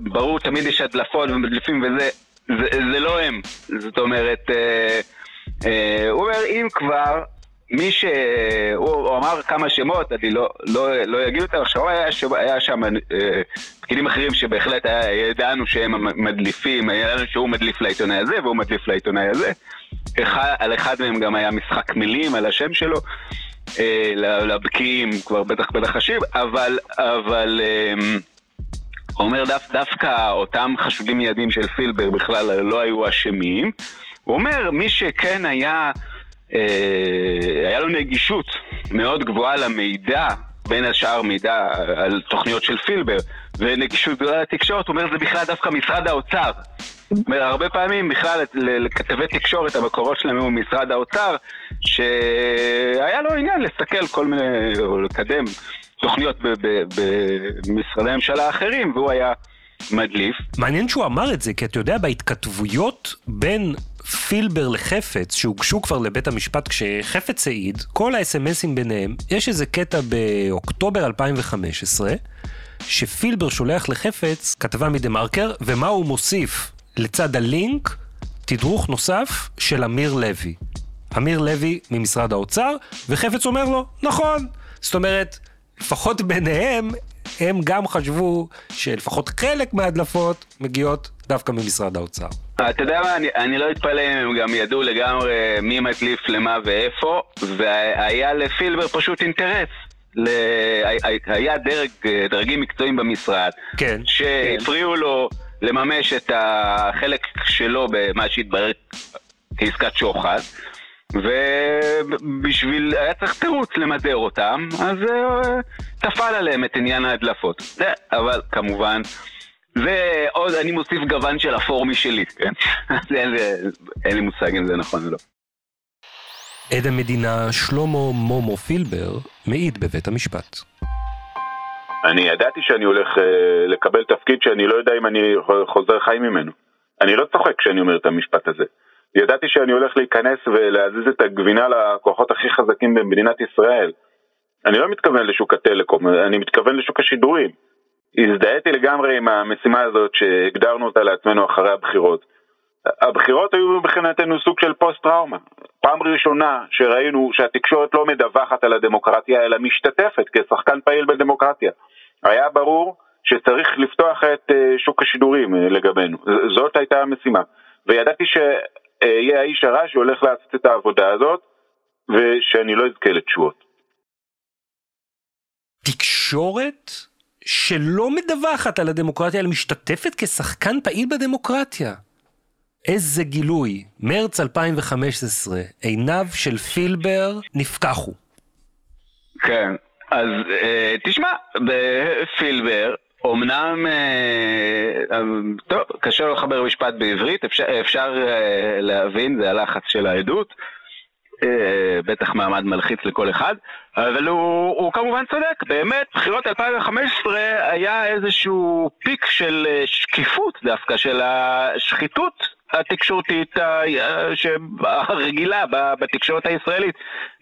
ברור, תמיד יש הדלפות ומדליפים וזה, זה, לא הם, זאת אומרת, אה, אה, הוא אומר, אם כבר, מי ש... הוא, אמר כמה שמות, אני לא, לא, לא אגיד אותם, עכשיו היה, שם- היה שם אה, פקידים אחרים שבהחלט היה, ידענו שהם המדליפים, ידענו שהוא מדליף לעיתונאי הזה והוא מדליף לעיתונאי הזה. אחד, על אחד מהם גם היה משחק מילים על השם שלו, אה, לבקיאים כבר בטח בנחשים, אבל, אבל אה, הוא אומר דו, דווקא אותם חשודים מיידיים של פילבר בכלל לא היו אשמים. הוא אומר, מי שכן היה, היה לו נגישות מאוד גבוהה למידע, בין השאר מידע על תוכניות של פילבר, ונגישות גדולה לתקשורת, הוא אומר, זה בכלל דווקא משרד האוצר. הוא אומר, הרבה פעמים בכלל לכתבי תקשורת, המקורות שלהם היו משרד האוצר, שהיה לו עניין לסכל כל מיני, או לקדם תוכניות במשרדי ממשלה אחרים, והוא היה מדליף. מעניין שהוא אמר את זה, כי אתה יודע, בהתכתבויות בין פילבר לחפץ, שהוגשו כבר לבית המשפט כשחפץ העיד, כל האס.אם.אסים ביניהם, יש איזה קטע באוקטובר 2015, שפילבר שולח לחפץ כתבה מדה מרקר, ומה הוא מוסיף לצד הלינק? תדרוך נוסף של אמיר לוי. אמיר לוי ממשרד האוצר, וחפץ אומר לו, נכון. זאת אומרת, לפחות ביניהם, הם גם חשבו שלפחות חלק מההדלפות מגיעות דווקא ממשרד האוצר. אתה יודע מה, אני, אני לא אתפלא אם הם גם ידעו לגמרי מי מדליף למה ואיפה, והיה לפילבר פשוט אינטרס. ל... היה דרג, דרגים מקצועיים במשרד, כן. שהפריעו לו לממש את החלק שלו במה שהתברר כעסקת שוחד, ובשביל, היה צריך תירוץ למדר אותם, אז אה, תפל עליהם את עניין ההדלפות. זה, אבל כמובן, זה עוד, אני מוסיף גוון של אפור משלי, כן? אז אין, לי- אין לי מושג אם זה נכון או לא. עד המדינה שלמה מומו פילבר מעיד בבית המשפט. אני ידעתי שאני הולך אה, לקבל תפקיד שאני לא יודע אם אני חוזר חי ממנו. אני לא צוחק כשאני אומר את המשפט הזה. ידעתי שאני הולך להיכנס ולהזיז את הגבינה לכוחות הכי חזקים במדינת ישראל. אני לא מתכוון לשוק הטלקום, אני מתכוון לשוק השידורים. הזדהיתי לגמרי עם המשימה הזאת שהגדרנו אותה לעצמנו אחרי הבחירות. הבחירות היו מבחינתנו סוג של פוסט-טראומה. פעם ראשונה שראינו שהתקשורת לא מדווחת על הדמוקרטיה, אלא משתתפת כשחקן פעיל בדמוקרטיה. היה ברור שצריך לפתוח את אה, שוק השידורים אה, לגבינו. זאת הייתה המשימה. וידעתי שאהיה האיש הרע שהולך לעשות את העבודה הזאת, ושאני לא אזכה לתשואות. תקשורת שלא מדווחת על הדמוקרטיה, אלא משתתפת כשחקן פעיל בדמוקרטיה. איזה גילוי, מרץ 2015, עיניו של פילבר נפקחו. כן, אז אה, תשמע, בפילבר, אמנם, אה, אה, טוב, קשה לחבר משפט בעברית, אפשר, אפשר אה, להבין, זה הלחץ של העדות. אה, בטח מעמד מלחיץ לכל אחד, אבל הוא, הוא כמובן צודק, באמת בחירות 2015 היה איזשהו פיק של אה, שקיפות דווקא, של השחיתות התקשורתית ה- ש- הרגילה בתקשורת הישראלית.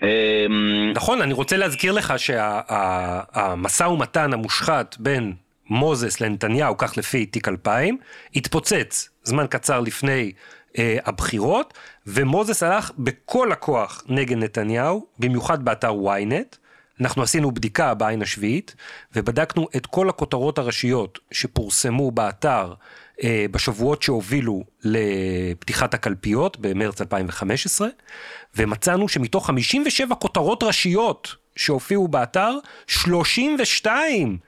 אה, נכון, אני רוצה להזכיר לך שהמשא ומתן המושחת בין מוזס לנתניהו, כך לפי תיק 2000, התפוצץ זמן קצר לפני אה, הבחירות, ומוזס הלך בכל הכוח נגד נתניהו, במיוחד באתר ynet. אנחנו עשינו בדיקה בעין השביעית, ובדקנו את כל הכותרות הראשיות שפורסמו באתר אה, בשבועות שהובילו לפתיחת הקלפיות במרץ 2015, ומצאנו שמתוך 57 כותרות ראשיות שהופיעו באתר, 32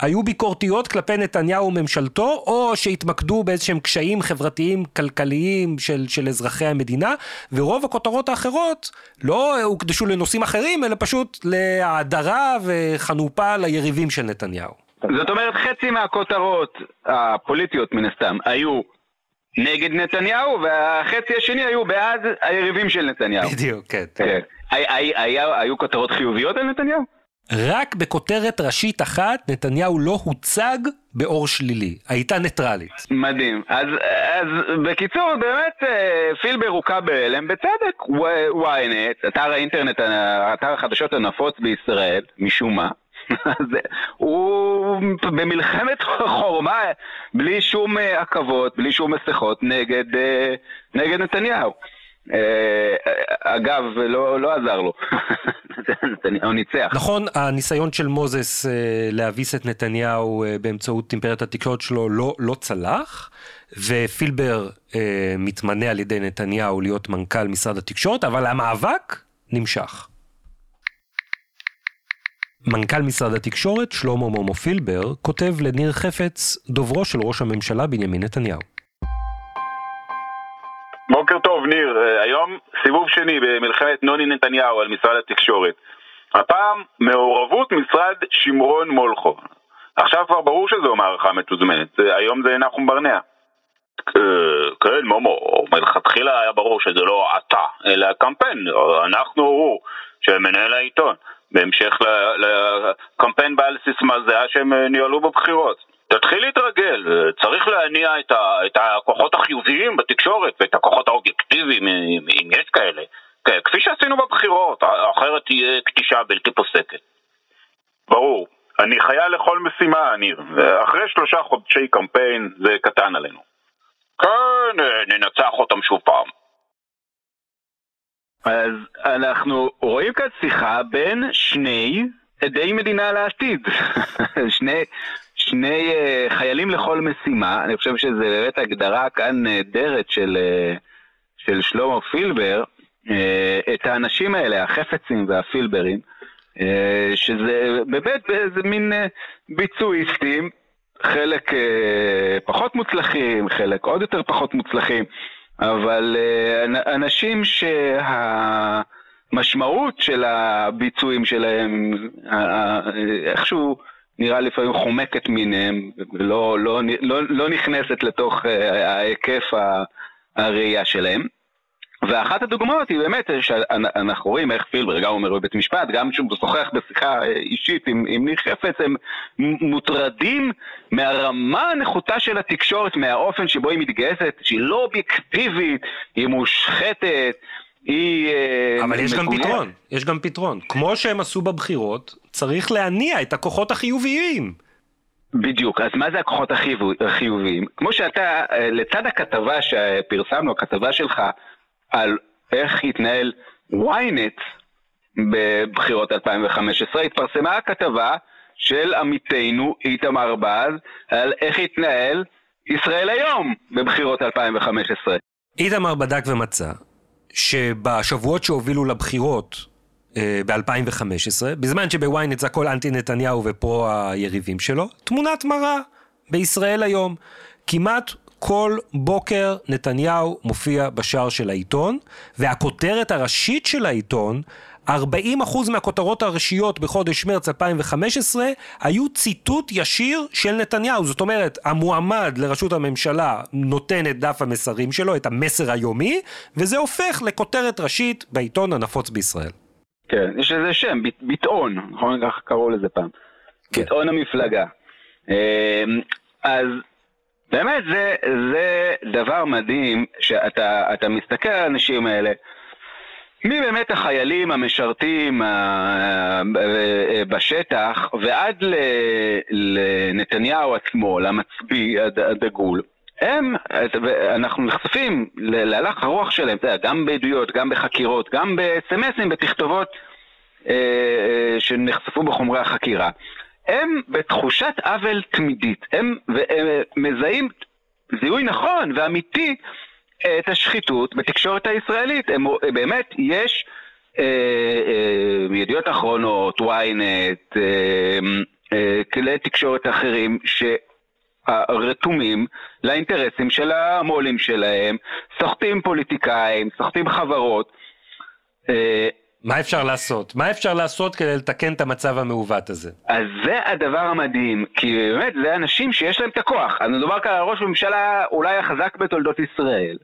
היו ביקורתיות כלפי נתניהו וממשלתו, או שהתמקדו באיזשהם קשיים חברתיים כלכליים של, של אזרחי המדינה, ורוב הכותרות האחרות לא הוקדשו לנושאים אחרים, אלא פשוט להאדרה וחנופה ליריבים של נתניהו. זאת אומרת, חצי מהכותרות הפוליטיות מן הסתם היו נגד נתניהו, והחצי השני היו בעד היריבים של נתניהו. בדיוק, כן. כן. היה- היו כותרות חיוביות על נתניהו? רק בכותרת ראשית אחת, נתניהו לא הוצג באור שלילי, הייתה ניטרלית. מדהים. אז, אז בקיצור, באמת אה, פילבר הוכה בהלם, בצדק. ynet, אתר האינטרנט, אתר החדשות הנפוץ בישראל, משום מה, אז הוא במלחמת חורמה, בלי שום אה, עכבות, בלי שום מסכות, נגד, אה, נגד נתניהו. אה, אגב, לא, לא עזר לו. נתניהו ניצח. נכון, הניסיון של מוזס אה, להביס את נתניהו אה, באמצעות אימפריית התקשורת שלו לא, לא צלח, ופילבר מתמנה על ידי נתניהו להיות מנכ"ל משרד התקשורת, אבל המאבק נמשך. מנכ"ל משרד התקשורת, שלמה מומו פילבר, כותב לניר חפץ, דוברו של ראש הממשלה בנימין נתניהו. בוקר טוב, ניר. אה, היום סיבוב שני במלחמת נוני נתניהו על משרד התקשורת. הפעם מעורבות משרד שמרון מולכו. עכשיו כבר ברור שזו מערכה מתוזמנת, אה, היום זה נחום ברנע. אה, כן, מומו, מלכתחילה היה ברור שזה לא אתה, אלא הקמפיין, אנחנו הוא, שמנהל העיתון, בהמשך לקמפיין בעל סיסמה זהה שהם ניהלו בבחירות. תתחיל להתרגל, צריך להניע את, ה, את הכוחות החיוביים בתקשורת ואת הכוחות האובייקטיביים, אם, אם יש כאלה, כן, כפי שעשינו בבחירות, אחרת תהיה כתישה בלתי פוסקת. ברור, אני חייל לכל משימה, ניר, אחרי שלושה חודשי קמפיין זה קטן עלינו. כן, ננצח אותם שוב פעם. אז אנחנו רואים כאן שיחה בין שני עדי מדינה לעתיד. שני, שני uh, חיילים לכל משימה, אני חושב שזו באמת הגדרה כאן נהדרת של, uh, של שלמה פילבר, את האנשים האלה, החפצים והפילברים, שזה באמת איזה מין ביצועיסטים, חלק פחות מוצלחים, חלק עוד יותר פחות מוצלחים, אבל אנשים שהמשמעות של הביצועים שלהם, איכשהו נראה לפעמים חומקת מיניהם, ולא לא, לא, לא נכנסת לתוך uh, ההיקף הראייה שלהם. ואחת הדוגמאות היא באמת שאנחנו רואים איך פילבר גם אומר בבית משפט, גם כשהוא משוחח בשיחה אישית עם, עם ניר חפץ, הם מוטרדים מהרמה הנחותה של התקשורת, מהאופן שבו היא מתגייסת, שהיא לא אובייקטיבית, היא מושחתת, היא... אבל יש גם פתרון, יש גם פתרון. כמו שהם עשו בבחירות, צריך להניע את הכוחות החיוביים. בדיוק, אז מה זה הכוחות החיוביים? כמו שאתה, לצד הכתבה שפרסמנו, הכתבה שלך, על איך התנהל ynet בבחירות 2015, התפרסמה הכתבה של עמיתנו איתמר בז על איך התנהל ישראל היום בבחירות 2015. איתמר בדק ומצא שבשבועות שהובילו לבחירות אה, ב-2015, בזמן שבוויינט זה הכל אנטי נתניהו ופרו היריבים שלו, תמונת מראה בישראל היום. כמעט כל בוקר נתניהו מופיע בשער של העיתון, והכותרת הראשית של העיתון 40% מהכותרות הראשיות בחודש מרץ 2015 היו ציטוט ישיר של נתניהו. זאת אומרת, המועמד לראשות הממשלה נותן את דף המסרים שלו, את המסר היומי, וזה הופך לכותרת ראשית בעיתון הנפוץ בישראל. כן, יש לזה שם, ביטאון, נכון? ככה קראו לזה פעם. כן. ביטאון המפלגה. אמ, אז באמת זה, זה דבר מדהים שאתה מסתכל על האנשים האלה. מי באמת החיילים המשרתים בשטח ועד לנתניהו עצמו, למצביא הדגול, הם, אנחנו נחשפים להלך הרוח שלהם, גם בעדויות, גם בחקירות, גם בסמסים, בתכתובות אה, אה, שנחשפו בחומרי החקירה. הם בתחושת עוול תמידית, הם, הם מזהים זיהוי נכון ואמיתי את השחיתות בתקשורת הישראלית. הם, באמת, יש אה, אה, ידיעות אחרונות, ynet, אה, אה, כלי תקשורת אחרים, שרתומים לאינטרסים של המו"לים שלהם, סוחטים פוליטיקאים, סוחטים חברות. אה, מה אפשר לעשות? מה אפשר לעשות כדי לתקן את המצב המעוות הזה? אז זה הדבר המדהים, כי באמת זה אנשים שיש להם את הכוח. אז מדובר כאן על ראש ממשלה אולי החזק בתולדות ישראל.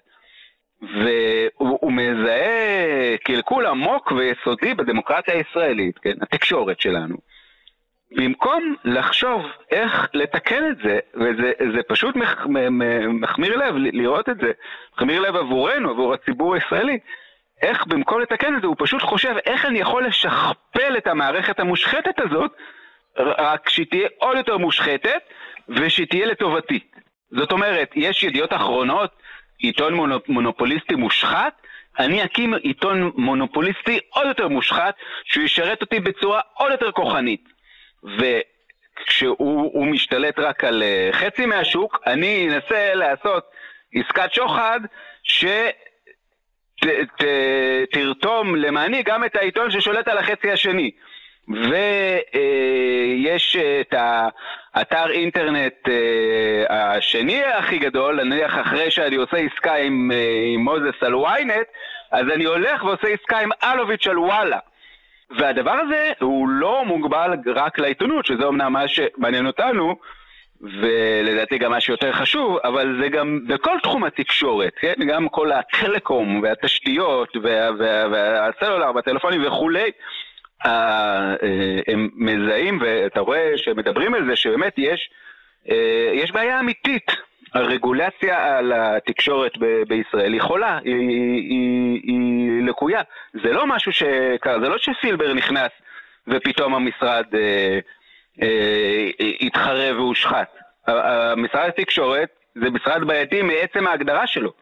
והוא מזהה קלקול עמוק ויסודי בדמוקרטיה הישראלית, כן, התקשורת שלנו. במקום לחשוב איך לתקן את זה, וזה פשוט מח, מחמיר לב לראות את זה, מחמיר לב עבורנו, עבור הציבור הישראלי, איך במקום לתקן את זה הוא פשוט חושב איך אני יכול לשכפל את המערכת המושחתת הזאת, רק שהיא תהיה עוד יותר מושחתת ושהיא תהיה לטובתי. זאת אומרת, יש ידיעות אחרונות עיתון מונופוליסטי מושחת, אני אקים עיתון מונופוליסטי עוד יותר מושחת, שהוא ישרת אותי בצורה עוד יותר כוחנית. וכשהוא משתלט רק על אה, חצי מהשוק, אני אנסה לעשות עסקת שוחד שתרתום למעני גם את העיתון ששולט על החצי השני. ויש את האתר אינטרנט אה, השני הכי גדול, נניח אחרי שאני עושה עסקה עם, אה, עם מוזס על ynet, אז אני הולך ועושה עסקה עם אלוביץ' על וואלה. והדבר הזה הוא לא מוגבל רק לעיתונות, שזה אמנם מה שמעניין אותנו, ולדעתי גם מה שיותר חשוב, אבל זה גם בכל תחום התקשורת, כן? גם כל הטלקום והתשתיות וה, וה, והסלולר והטלפונים וכולי. אה, הם מזהים, ואתה רואה שמדברים על זה, שבאמת יש, אה, יש בעיה אמיתית. הרגולציה על התקשורת ב- בישראל היא חולה, היא, היא, היא לקויה. זה לא משהו ש... זה לא שסילבר נכנס ופתאום המשרד אה, אה, התחרב והושחת. משרד התקשורת זה משרד בעייתי מעצם ההגדרה שלו.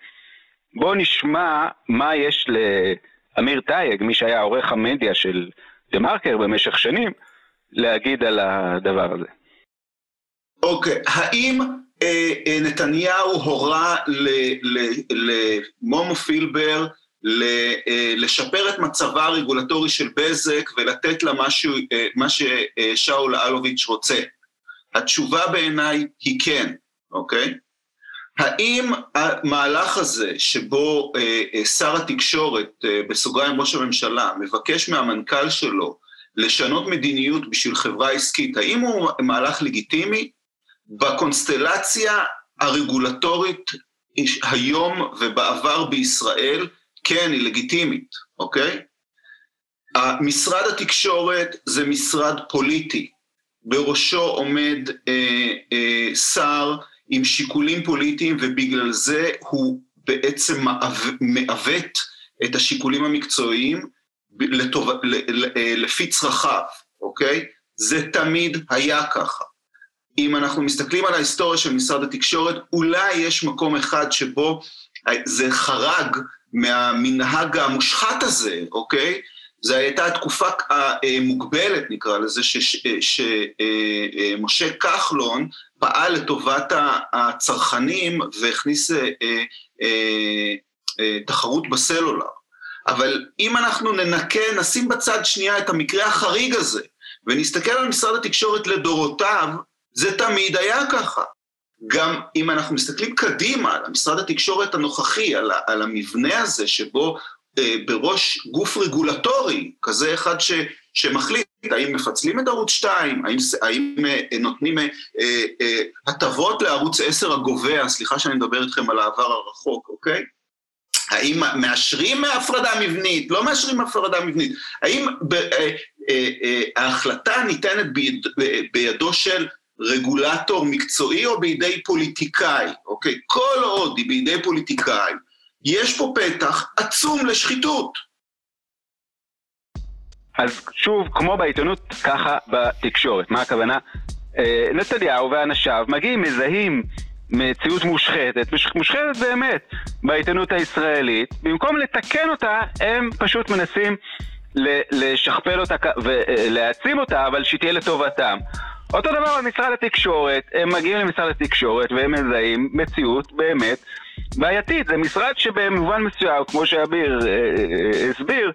בואו נשמע מה יש לאמיר טייג, מי שהיה עורך המדיה של דה מרקר במשך שנים, להגיד על הדבר הזה. אוקיי, okay. האם אה, אה, נתניהו הורה למומו פילבר ל, אה, לשפר את מצבה הרגולטורי של בזק ולתת לה משהו, אה, מה ששאול אלוביץ' רוצה? התשובה בעיניי היא כן, אוקיי? האם המהלך הזה שבו אה, אה, שר התקשורת, אה, בסוגריים ראש הממשלה, מבקש מהמנכ"ל שלו לשנות מדיניות בשביל חברה עסקית, האם הוא מהלך לגיטימי? בקונסטלציה הרגולטורית היום ובעבר בישראל, כן, היא לגיטימית, אוקיי? משרד התקשורת זה משרד פוליטי, בראשו עומד אה, אה, שר עם שיקולים פוליטיים, ובגלל זה הוא בעצם מעוות את השיקולים המקצועיים לטוב, אה, לפי צרכיו, אוקיי? זה תמיד היה ככה. אם אנחנו מסתכלים על ההיסטוריה של משרד התקשורת, אולי יש מקום אחד שבו זה חרג מהמנהג המושחת הזה, אוקיי? זו הייתה תקופה מוגבלת, נקרא לזה, שמשה כחלון פעל לטובת הצרכנים והכניס אה, אה, אה, תחרות בסלולר. אבל אם אנחנו ננקה, נשים בצד שנייה את המקרה החריג הזה, ונסתכל על משרד התקשורת לדורותיו, זה תמיד היה ככה. גם אם אנחנו מסתכלים קדימה על משרד התקשורת הנוכחי, על, על המבנה הזה שבו אה, בראש גוף רגולטורי, כזה אחד ש, שמחליט האם מפצלים את ערוץ 2, האם, האם אה, נותנים אה, אה, הטבות לערוץ 10 הגובע, סליחה שאני מדבר איתכם על העבר הרחוק, אוקיי? האם מאשרים הפרדה מבנית, לא מאשרים הפרדה מבנית, האם ב, אה, אה, אה, ההחלטה ניתנת ביד, בידו של רגולטור מקצועי או בידי פוליטיקאי, אוקיי? כל עוד היא בידי פוליטיקאי, יש פה פתח עצום לשחיתות. אז שוב, כמו בעיתונות, ככה בתקשורת. מה הכוונה? אה, נתניהו ואנשיו מגיעים, מזהים מציאות מושחתת, מושחתת באמת, בעיתונות הישראלית. במקום לתקן אותה, הם פשוט מנסים לשכפל אותה ולהעצים אותה, אבל שהיא תהיה לטובתם. אותו דבר במשרד התקשורת, הם מגיעים למשרד התקשורת והם מזהים מציאות באמת בעייתית. זה משרד שבמובן מסוים, כמו שאביר אה, אה, הסביר,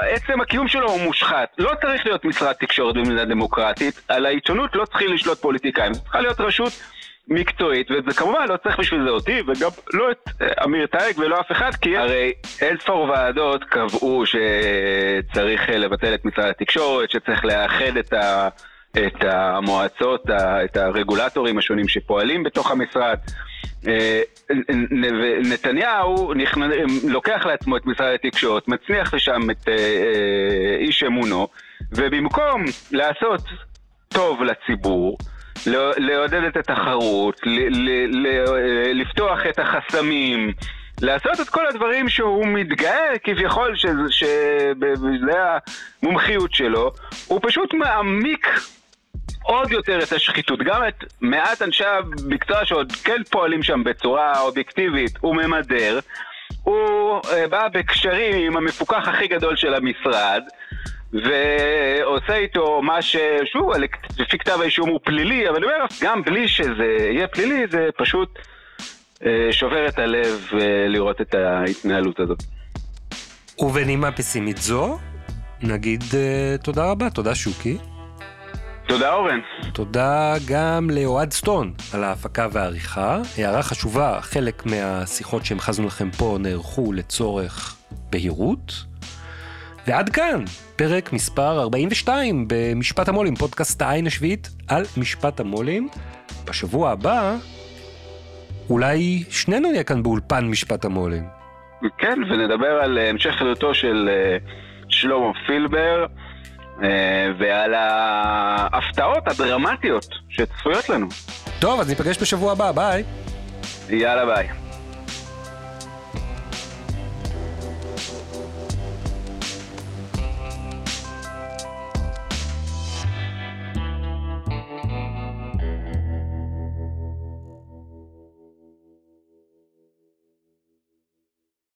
עצם הקיום שלו הוא מושחת. לא צריך להיות משרד תקשורת במדינה דמוקרטית, על העיתונות לא צריכים לשלוט פוליטיקאים, צריכה להיות רשות מקצועית, וכמובן לא צריך בשביל זה אותי, וגם לא את אה, אמיר טייג ולא אף אחד, כי הרי אין ספור ועדות קבעו שצריך לבטל את משרד התקשורת, שצריך לאחד את ה... את המועצות, את הרגולטורים השונים שפועלים בתוך המשרד. אה, נתניהו לוקח לעצמו את משרד התקשורת, מצניח לשם את אה, אה, איש אמונו, ובמקום לעשות טוב לציבור, לעודד את התחרות, לפתוח את החסמים, לעשות את כל הדברים שהוא מתגאה כביכול שזה המומחיות שלו, הוא פשוט מעמיק עוד יותר את השחיתות. גם את מעט אנשי המקצוע שעוד כן פועלים שם בצורה אובייקטיבית, הוא ממדר. הוא uh, בא בקשרים עם המפוקח הכי גדול של המשרד, ועושה איתו מה ש... שוב, לפי כתב האישום הוא פלילי, אבל אני אומר, גם בלי שזה יהיה פלילי, זה פשוט uh, שובר את הלב uh, לראות את ההתנהלות הזאת. ובנימה פסימית זו, נגיד תודה רבה, תודה שוקי. תודה אורן. תודה גם לאוהד סטון על ההפקה והעריכה. הערה חשובה, חלק מהשיחות שהמחזנו לכם פה נערכו לצורך בהירות. ועד כאן, פרק מספר 42 במשפט המו"לים, פודקאסט העין השביעית על משפט המו"לים. בשבוע הבא, אולי שנינו נהיה כאן באולפן משפט המו"לים. כן, ונדבר על המשך חידותו של אה, שלמה פילבר. אה, ועל ההפתעות הדרמטיות שצפויות לנו. טוב, אז ניפגש בשבוע הבא, ביי. יאללה ביי.